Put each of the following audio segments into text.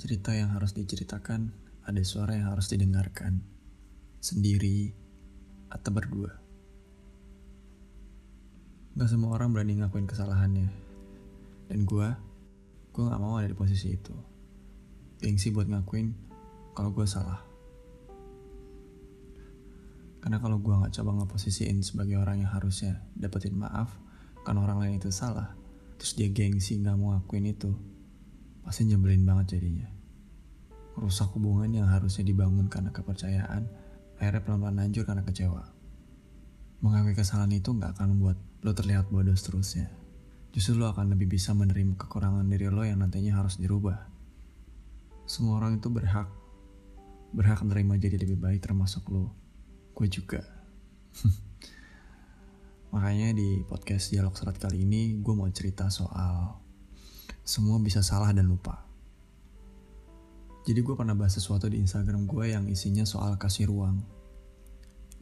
cerita yang harus diceritakan, ada suara yang harus didengarkan. Sendiri atau berdua. Gak semua orang berani ngakuin kesalahannya. Dan gue, gue gak mau ada di posisi itu. Gengsi buat ngakuin kalau gue salah. Karena kalau gue gak coba ngeposisiin sebagai orang yang harusnya dapetin maaf, karena orang lain itu salah, terus dia gengsi gak mau ngakuin itu, pasti nyebelin banget jadinya. Rusak hubungan yang harusnya dibangun karena kepercayaan, akhirnya pelan-pelan hancur karena kecewa. Mengakui kesalahan itu gak akan membuat lo terlihat bodoh seterusnya. Justru lo akan lebih bisa menerima kekurangan diri lo yang nantinya harus dirubah. Semua orang itu berhak, berhak menerima jadi lebih baik termasuk lo. Gue juga. Makanya di podcast Dialog Serat kali ini gue mau cerita soal semua bisa salah dan lupa. Jadi gue pernah bahas sesuatu di Instagram gue yang isinya soal kasih ruang.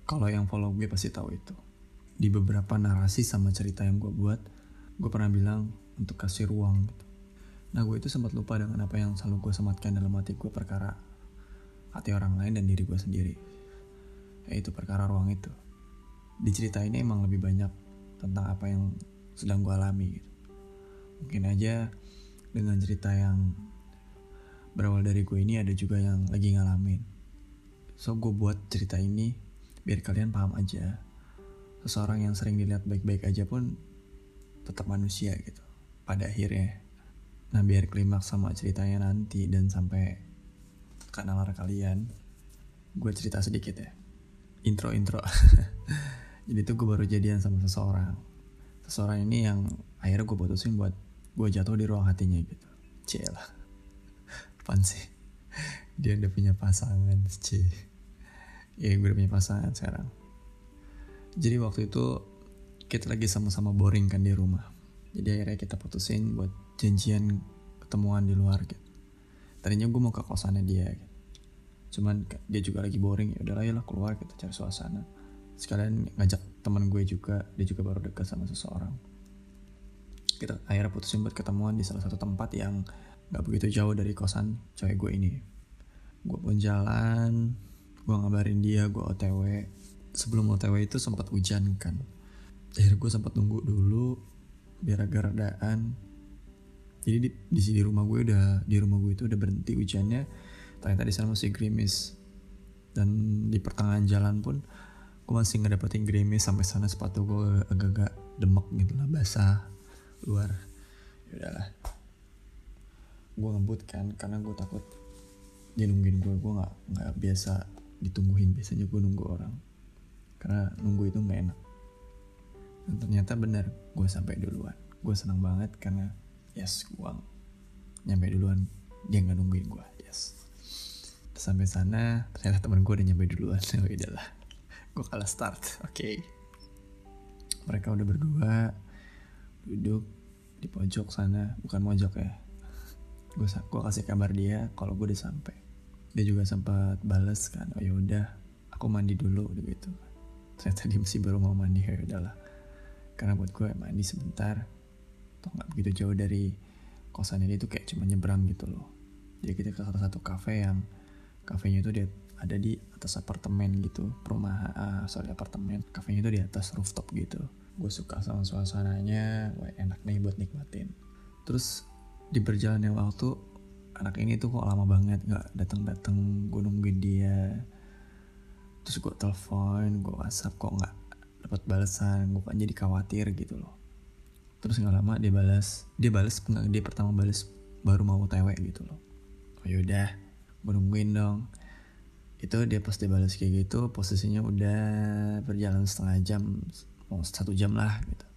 Kalau yang follow gue pasti tahu itu. Di beberapa narasi sama cerita yang gue buat, gue pernah bilang untuk kasih ruang gitu. Nah gue itu sempat lupa dengan apa yang selalu gue sematkan dalam hati gue perkara hati orang lain dan diri gue sendiri. Yaitu perkara ruang itu. Di cerita ini emang lebih banyak tentang apa yang sedang gue alami gitu. Mungkin aja dengan cerita yang berawal dari gue ini ada juga yang lagi ngalamin. So gue buat cerita ini biar kalian paham aja. Seseorang yang sering dilihat baik-baik aja pun tetap manusia gitu. Pada akhirnya. Nah biar klimaks sama ceritanya nanti dan sampai ke nalar kalian, gue cerita sedikit ya. Intro-intro. Jadi tuh gue baru jadian sama seseorang. Seseorang ini yang akhirnya gue putusin buat gue jatuh di ruang hatinya gitu. Cielah apaan sih? Dia udah punya pasangan sih ya gue udah punya pasangan sekarang. Jadi waktu itu kita lagi sama-sama boring kan di rumah. Jadi akhirnya kita putusin buat janjian ketemuan di luar gitu. Tadinya gue mau ke kosannya dia gitu. cuman dia juga lagi boring ya udahlah lah keluar kita cari suasana. Sekalian ngajak teman gue juga dia juga baru dekat sama seseorang kita akhirnya putusin buat ketemuan di salah satu tempat yang gak begitu jauh dari kosan cewek gue ini. Gue pun jalan gue ngabarin dia gue otw sebelum otw itu sempat hujan kan. Akhirnya gue sempat nunggu dulu biar agak redaan jadi di, di sini rumah gue udah di rumah gue itu udah berhenti hujannya. Ternyata di sana masih gerimis. Dan di pertengahan jalan pun gue masih ngedapetin gerimis sampai sana sepatu gue agak-agak demek gitu lah basah luar. Ya udahlah gue ngebut kan karena gue takut dia nungguin gue gue nggak nggak biasa ditungguin. Biasanya gue nunggu orang. Karena nunggu itu nggak enak. Dan ternyata benar gue sampai duluan. Gue senang banget karena yes gue nyampe duluan. Dia nggak nungguin gue yes. Sampai sana ternyata teman gue udah nyampe duluan. Oh udahlah gue kalah start oke. Okay. mereka udah berdua duduk di pojok sana. Bukan mojok ya. Gue gue kasih kabar dia kalau gue udah sampai. Dia juga sempat bales kan oh yaudah aku mandi dulu gitu. Ternyata dia masih baru mau mandi ya udahlah karena buat gue mandi sebentar toh nggak begitu jauh dari kosannya dia tuh kayak cuma nyebrang gitu loh. Jadi kita ke salah satu kafe yang kafenya itu dia ada di atas apartemen gitu perumahan uh, sorry apartemen. Kafenya itu di atas rooftop gitu gue suka sama suasananya wah enak nih buat nikmatin. Terus di berjalannya waktu anak ini tuh kok lama banget nggak datang datang gue nungguin dia. Terus gue telepon gue whatsapp kok nggak dapat balasan gue kan jadi khawatir gitu loh. Terus nggak lama dia balas dia balas nggak dia pertama balas baru mau tewe gitu loh. Oh yaudah gue nungguin dong. Itu dia pas dia balas kayak gitu posisinya udah berjalan setengah jam mau satu jam lah gitu.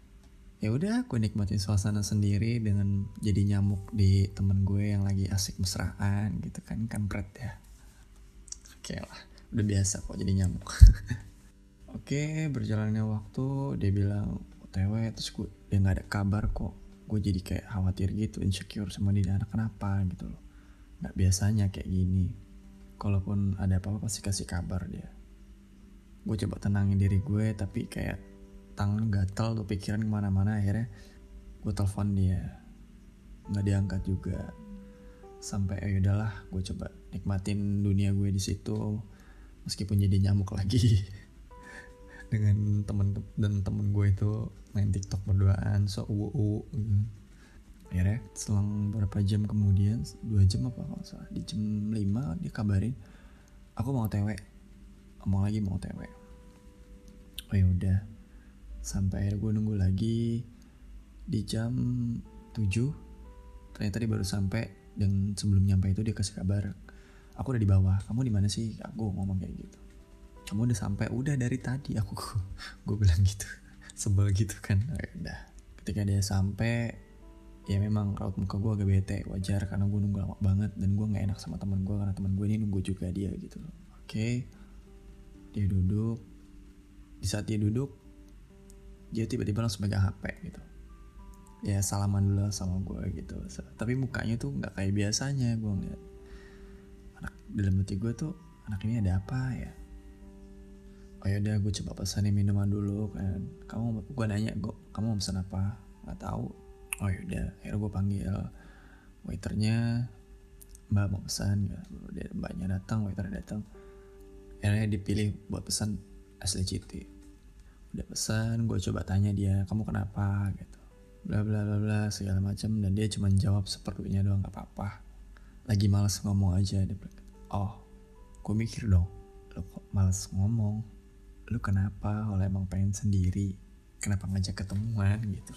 Ya udah aku nikmatin suasana sendiri dengan jadi nyamuk di temen gue yang lagi asik mesraan gitu kan kampret ya. Oke lah udah biasa kok jadi nyamuk. Oke berjalannya waktu dia bilang otw terus gue dia nggak ada kabar kok. Gue jadi kayak khawatir gitu insecure sama dia anak kenapa? Gitu loh. Nggak biasanya kayak gini. Kalaupun ada apa-apa pasti kasih kabar dia. Gue coba tenangin diri gue tapi kayak tangan gatel tuh pikiran ke mana-mana akhirnya gue telepon dia. Nggak diangkat juga. Sampai ya udahlah gue coba nikmatin dunia gue di situ meskipun jadi nyamuk lagi. Dengan temen dan temen gue itu main TikTok berduaan so uwu uwu gitu. akhirnya selang beberapa jam kemudian dua jam apa kalau salah di jam 5 dia kabarin aku mau tewe mau lagi mau tewe oh ya udah sampai akhirnya gue nunggu lagi di jam 7 ternyata dia baru sampai dan sebelum nyampe itu dia kasih kabar aku udah di bawah kamu di mana sih? Aku ngomong kayak gitu. Kamu udah sampai? Udah dari tadi. Aku gue bilang gitu. Sebel gitu kan. Nah, udah. Ketika dia sampai ya memang raut muka gue agak bete wajar karena gue nunggu lama banget dan gue nggak enak sama teman gue karena teman gue ini nunggu juga dia gitu. Oke. Dia duduk. Di saat dia duduk dia tiba-tiba langsung pegang HP gitu. Ya salaman dulu sama gue gitu. Tapi mukanya tuh nggak kayak biasanya gue ngeliat. Anak dalam hati gue tuh anak ini ada apa ya? Oh ya udah gue coba pesanin minuman dulu kan. Kamu gue nanya gue kamu mau pesan apa? Nggak tahu. Oh ya udah. Akhirnya gue panggil waiternya mbak mau pesan ya mbaknya datang waiternya datang. Akhirnya dipilih buat pesan asli citi udah pesan gue coba tanya dia kamu kenapa? Gitu. Bla bla bla bla segala macam dan dia cuma jawab seperlunya doang nggak apa-apa. Lagi males ngomong aja. Dia bilang oh gue mikir dong. Lo kok males ngomong? Lu kenapa? Kalau emang pengen sendiri kenapa ngajak ketemuan? Gitu.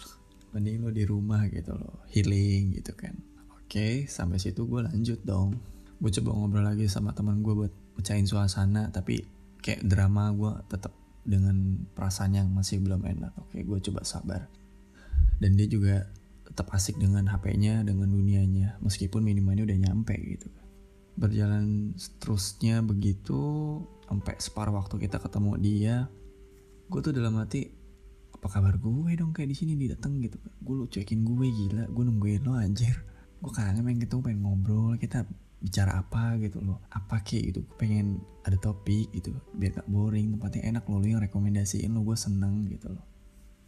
Mending lu di rumah gitu loh. Healing gitu kan. Oke sampai situ gue lanjut dong. Gue coba ngobrol lagi sama teman gue buat mecahin suasana tapi kayak drama gue tetap dengan perasaan yang masih belum enak. Oke gue coba sabar. Dan dia juga tetap asik dengan HP-nya dengan dunianya meskipun minumannya udah nyampe gitu. Berjalan seterusnya begitu sampai separuh waktu kita ketemu dia gue tuh dalam hati apa kabar gue dong kayak di sini didateng gitu. Gue lu cekin gue gila gue nungguin lo anjir. Gue kangen pengen ketemu pengen ngobrol kita bicara apa gitu loh. Apa kayak gitu gue pengen ada topik gitu biar gak boring tempatnya enak lo lo yang rekomendasiin lo gue seneng gitu loh.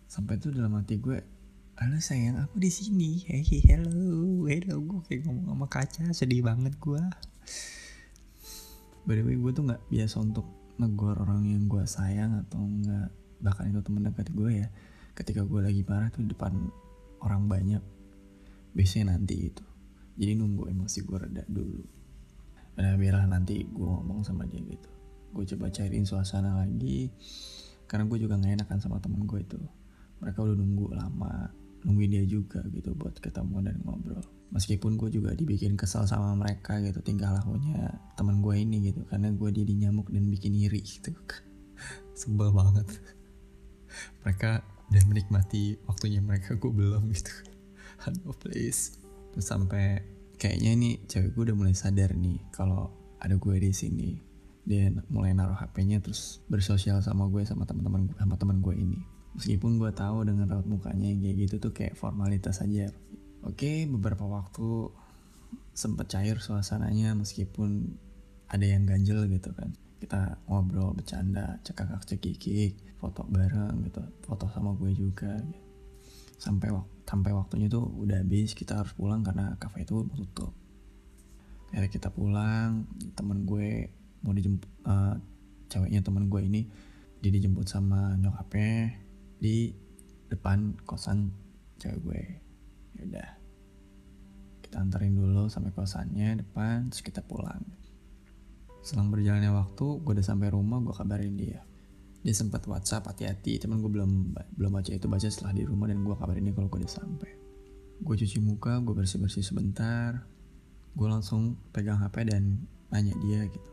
Sampai tuh dalam hati gue halo sayang aku di sini. Hey hello hello gue kayak ngomong sama kaca sedih banget gue by the way gue tuh nggak biasa untuk negor orang yang gue sayang atau enggak bahkan itu temen dekat gue ya ketika gue lagi marah tuh di depan orang banyak biasanya nanti itu jadi nunggu emosi gue reda dulu. Dan biarlah nanti gue ngomong sama dia gitu. Gue coba cariin suasana lagi. Karena gue juga gak enakan sama temen gue itu. Mereka udah nunggu lama. Nungguin dia juga gitu buat ketemu dan ngobrol. Meskipun gue juga dibikin kesal sama mereka gitu tinggal lakunya teman gue ini gitu. Karena gue jadi nyamuk dan bikin iri gitu. Sebel banget. Mereka udah menikmati waktunya mereka gue belum gitu. Aduh please terus sampai kayaknya ini cewek gue udah mulai sadar nih kalau ada gue di sini dia mulai naruh HP-nya terus bersosial sama gue sama teman-teman sama teman gue ini meskipun gue tahu dengan raut mukanya yang kayak gitu tuh kayak formalitas aja Oke, beberapa waktu sempat cair suasananya meskipun ada yang ganjel gitu kan. Kita ngobrol, bercanda, cekakak cekikik, foto bareng gitu, foto sama gue juga. Gitu. Sampai sampai waktunya tuh udah habis, kita harus pulang karena kafe itu mau tutup. Akhirnya kita pulang, temen gue mau dijemput, uh, ceweknya temen gue ini, dia dijemput sama nyokapnya di depan kosan cewek gue. Ya udah kita anterin dulu sampai kosannya depan terus kita pulang. Selang berjalannya waktu gue udah sampai rumah gue kabarin dia dia sempat WhatsApp hati-hati. Cuman gue belum belum baca itu baca setelah di rumah dan gue kabarin dia kalau gue udah sampai. Gue cuci muka gue bersih bersih sebentar. Gue langsung pegang HP dan nanya dia gitu.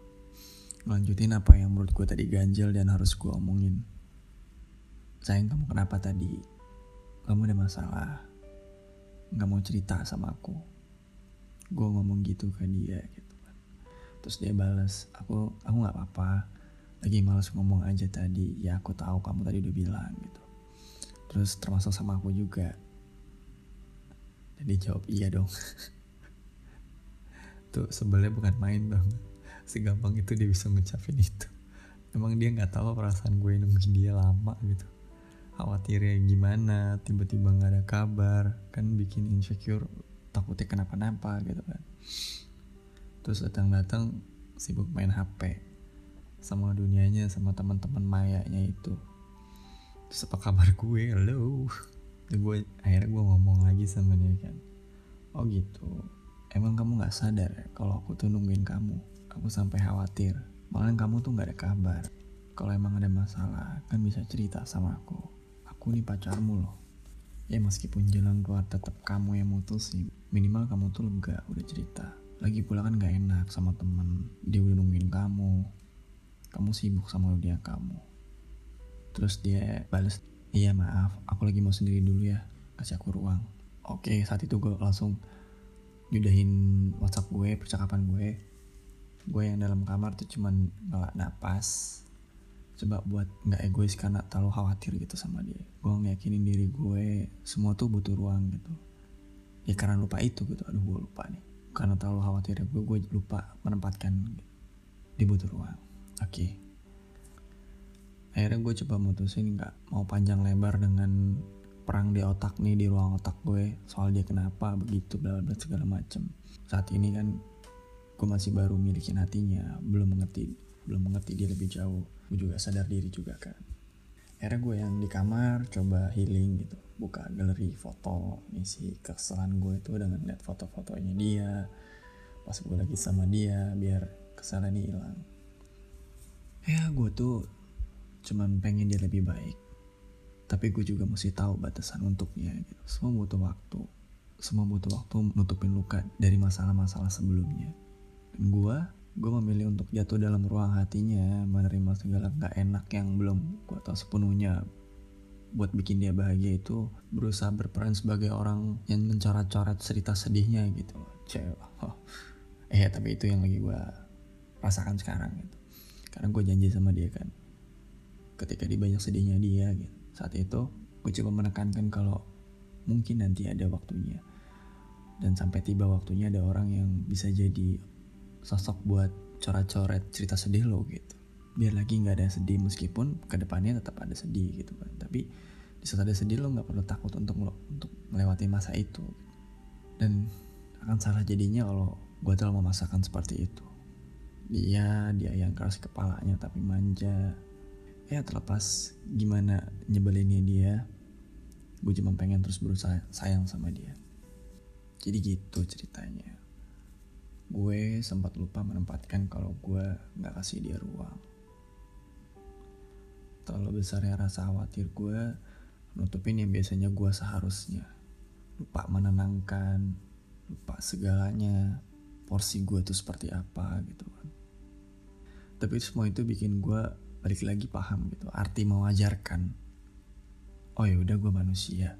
Lanjutin apa yang menurut gue tadi ganjel dan harus gue omongin. Sayang kamu kenapa tadi? Kamu ada masalah. Nggak mau cerita sama aku. Gue ngomong gitu ke dia gitu kan. Terus dia balas aku aku nggak apa-apa lagi males ngomong aja tadi. Ya aku tahu kamu tadi udah bilang gitu. Terus termasuk sama aku juga. Dan dia jawab iya dong. Tuh sebelnya bukan main dong. Segampang itu dia bisa ngucapin itu. Emang dia nggak tahu perasaan gue nungguin dia lama gitu. Khawatirnya gimana tiba-tiba nggak ada kabar kan bikin insecure takutnya kenapa-napa gitu kan. Terus datang-datang sibuk main HP sama dunianya sama teman-teman mayanya itu. Terus apa kabar gue? Halo. Gue akhirnya gue ngomong lagi sama dia kan. Oh gitu. Emang kamu nggak sadar ya kalau aku tuh nungguin kamu? Aku sampai khawatir. Malah kamu tuh nggak ada kabar. Kalau emang ada masalah kan bisa cerita sama aku. Aku nih pacarmu loh. Ya meskipun jalan keluar tetap kamu yang mutusin minimal kamu tuh lega udah cerita. Lagi pula kan gak enak sama temen. Dia udah nungguin kamu kamu sibuk sama dia kamu. Terus dia balas iya maaf aku lagi mau sendiri dulu ya kasih aku ruang. Oke saat itu gue langsung nyudahin WhatsApp gue percakapan gue. Gue yang dalam kamar tuh cuman ngelak napas coba buat nggak egois karena terlalu khawatir gitu sama dia. Gue ngeyakinin diri gue semua tuh butuh ruang gitu. Ya karena lupa itu gitu aduh gue lupa nih. Karena terlalu khawatir gue gue lupa menempatkan di butuh ruang okay. akhirnya gue coba mutusin nggak mau panjang lebar dengan perang di otak nih di ruang otak gue soal dia kenapa begitu bla bla segala macem. Saat ini kan gue masih baru milikin hatinya belum mengerti belum mengerti dia lebih jauh. Gue juga sadar diri juga kan. Akhirnya gue yang di kamar coba healing gitu. Buka galeri foto ngisi kesalahan gue itu dengan lihat foto-fotonya dia. Pas gue lagi sama dia biar kesalahan ini hilang ya gue tuh cuman pengen dia lebih baik. Tapi gue juga mesti tahu batasan untuknya gitu. Semua butuh waktu. Semua butuh waktu nutupin luka dari masalah-masalah sebelumnya. Dan gue gue memilih untuk jatuh dalam ruang hatinya menerima segala gak enak yang belum gue tahu sepenuhnya. Buat bikin dia bahagia itu berusaha berperan sebagai orang yang mencoret-coret cerita sedihnya gitu. Cewek. Oh. eh tapi itu yang lagi gue rasakan sekarang gitu karena gue janji sama dia kan ketika di banyak sedihnya dia gitu. Saat itu gue coba menekankan kalau mungkin nanti ada waktunya. Dan sampai tiba waktunya ada orang yang bisa jadi sosok buat coret-coret cerita sedih lo gitu. Biar lagi nggak ada sedih meskipun ke depannya tetap ada sedih gitu kan. Tapi di saat ada sedih lo nggak perlu takut untuk lo untuk melewati masa itu. Dan akan salah jadinya kalau gue terlalu memasakkan seperti itu dia dia yang keras kepalanya tapi manja ya terlepas gimana nyebelinnya dia gue cuma pengen terus berusaha sayang sama dia jadi gitu ceritanya gue sempat lupa menempatkan kalau gue nggak kasih dia ruang. Terlalu besarnya rasa khawatir gue nutupin yang biasanya gue seharusnya. Lupa menenangkan, lupa segalanya, porsi gue tuh seperti apa gitu kan. Tapi semua itu bikin gue balik lagi paham gitu, arti mewajarkan. Oh ya udah gue manusia,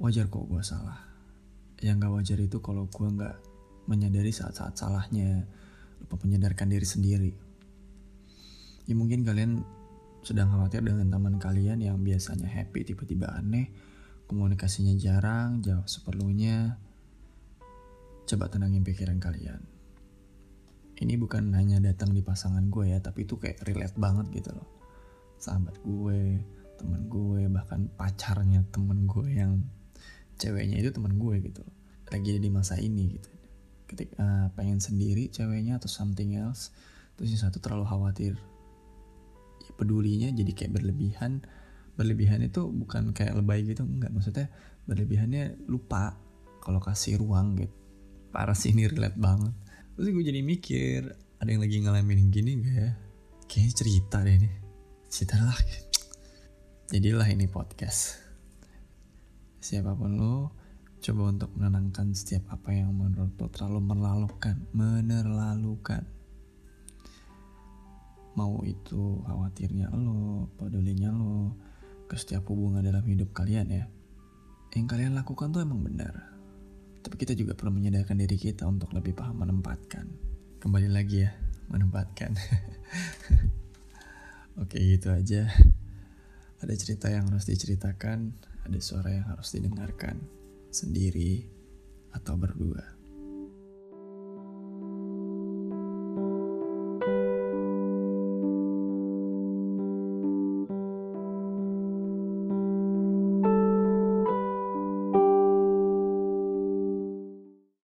wajar kok gue salah. Yang gak wajar itu kalau gue nggak menyadari saat-saat salahnya, lupa menyadarkan diri sendiri. Ya mungkin kalian sedang khawatir dengan teman kalian yang biasanya happy tiba-tiba aneh, komunikasinya jarang, jawab seperlunya. Coba tenangin pikiran kalian. Ini bukan hanya datang di pasangan gue ya, tapi itu kayak relate banget gitu loh. Sahabat gue, temen gue, bahkan pacarnya temen gue yang ceweknya itu temen gue gitu loh. Lagi di masa ini gitu ketika uh, pengen sendiri ceweknya atau something else terus yang satu terlalu khawatir ya, pedulinya jadi kayak berlebihan berlebihan itu bukan kayak lebay gitu enggak maksudnya berlebihannya lupa kalau kasih ruang gitu parah sih ini relate banget terus gue jadi mikir ada yang lagi ngalamin gini gak ya kayaknya cerita deh ini cerita lah jadilah ini podcast siapa pun lo Coba untuk menenangkan setiap apa yang menurut lo terlalu menerlalukan, menerlalukan. Mau itu khawatirnya lo, pedulinya lo, ke setiap hubungan dalam hidup kalian ya. Yang kalian lakukan tuh emang benar. Tapi kita juga perlu menyadarkan diri kita untuk lebih paham menempatkan. Kembali lagi ya, menempatkan. Oke gitu aja. Ada cerita yang harus diceritakan, ada suara yang harus didengarkan sendiri, atau berdua.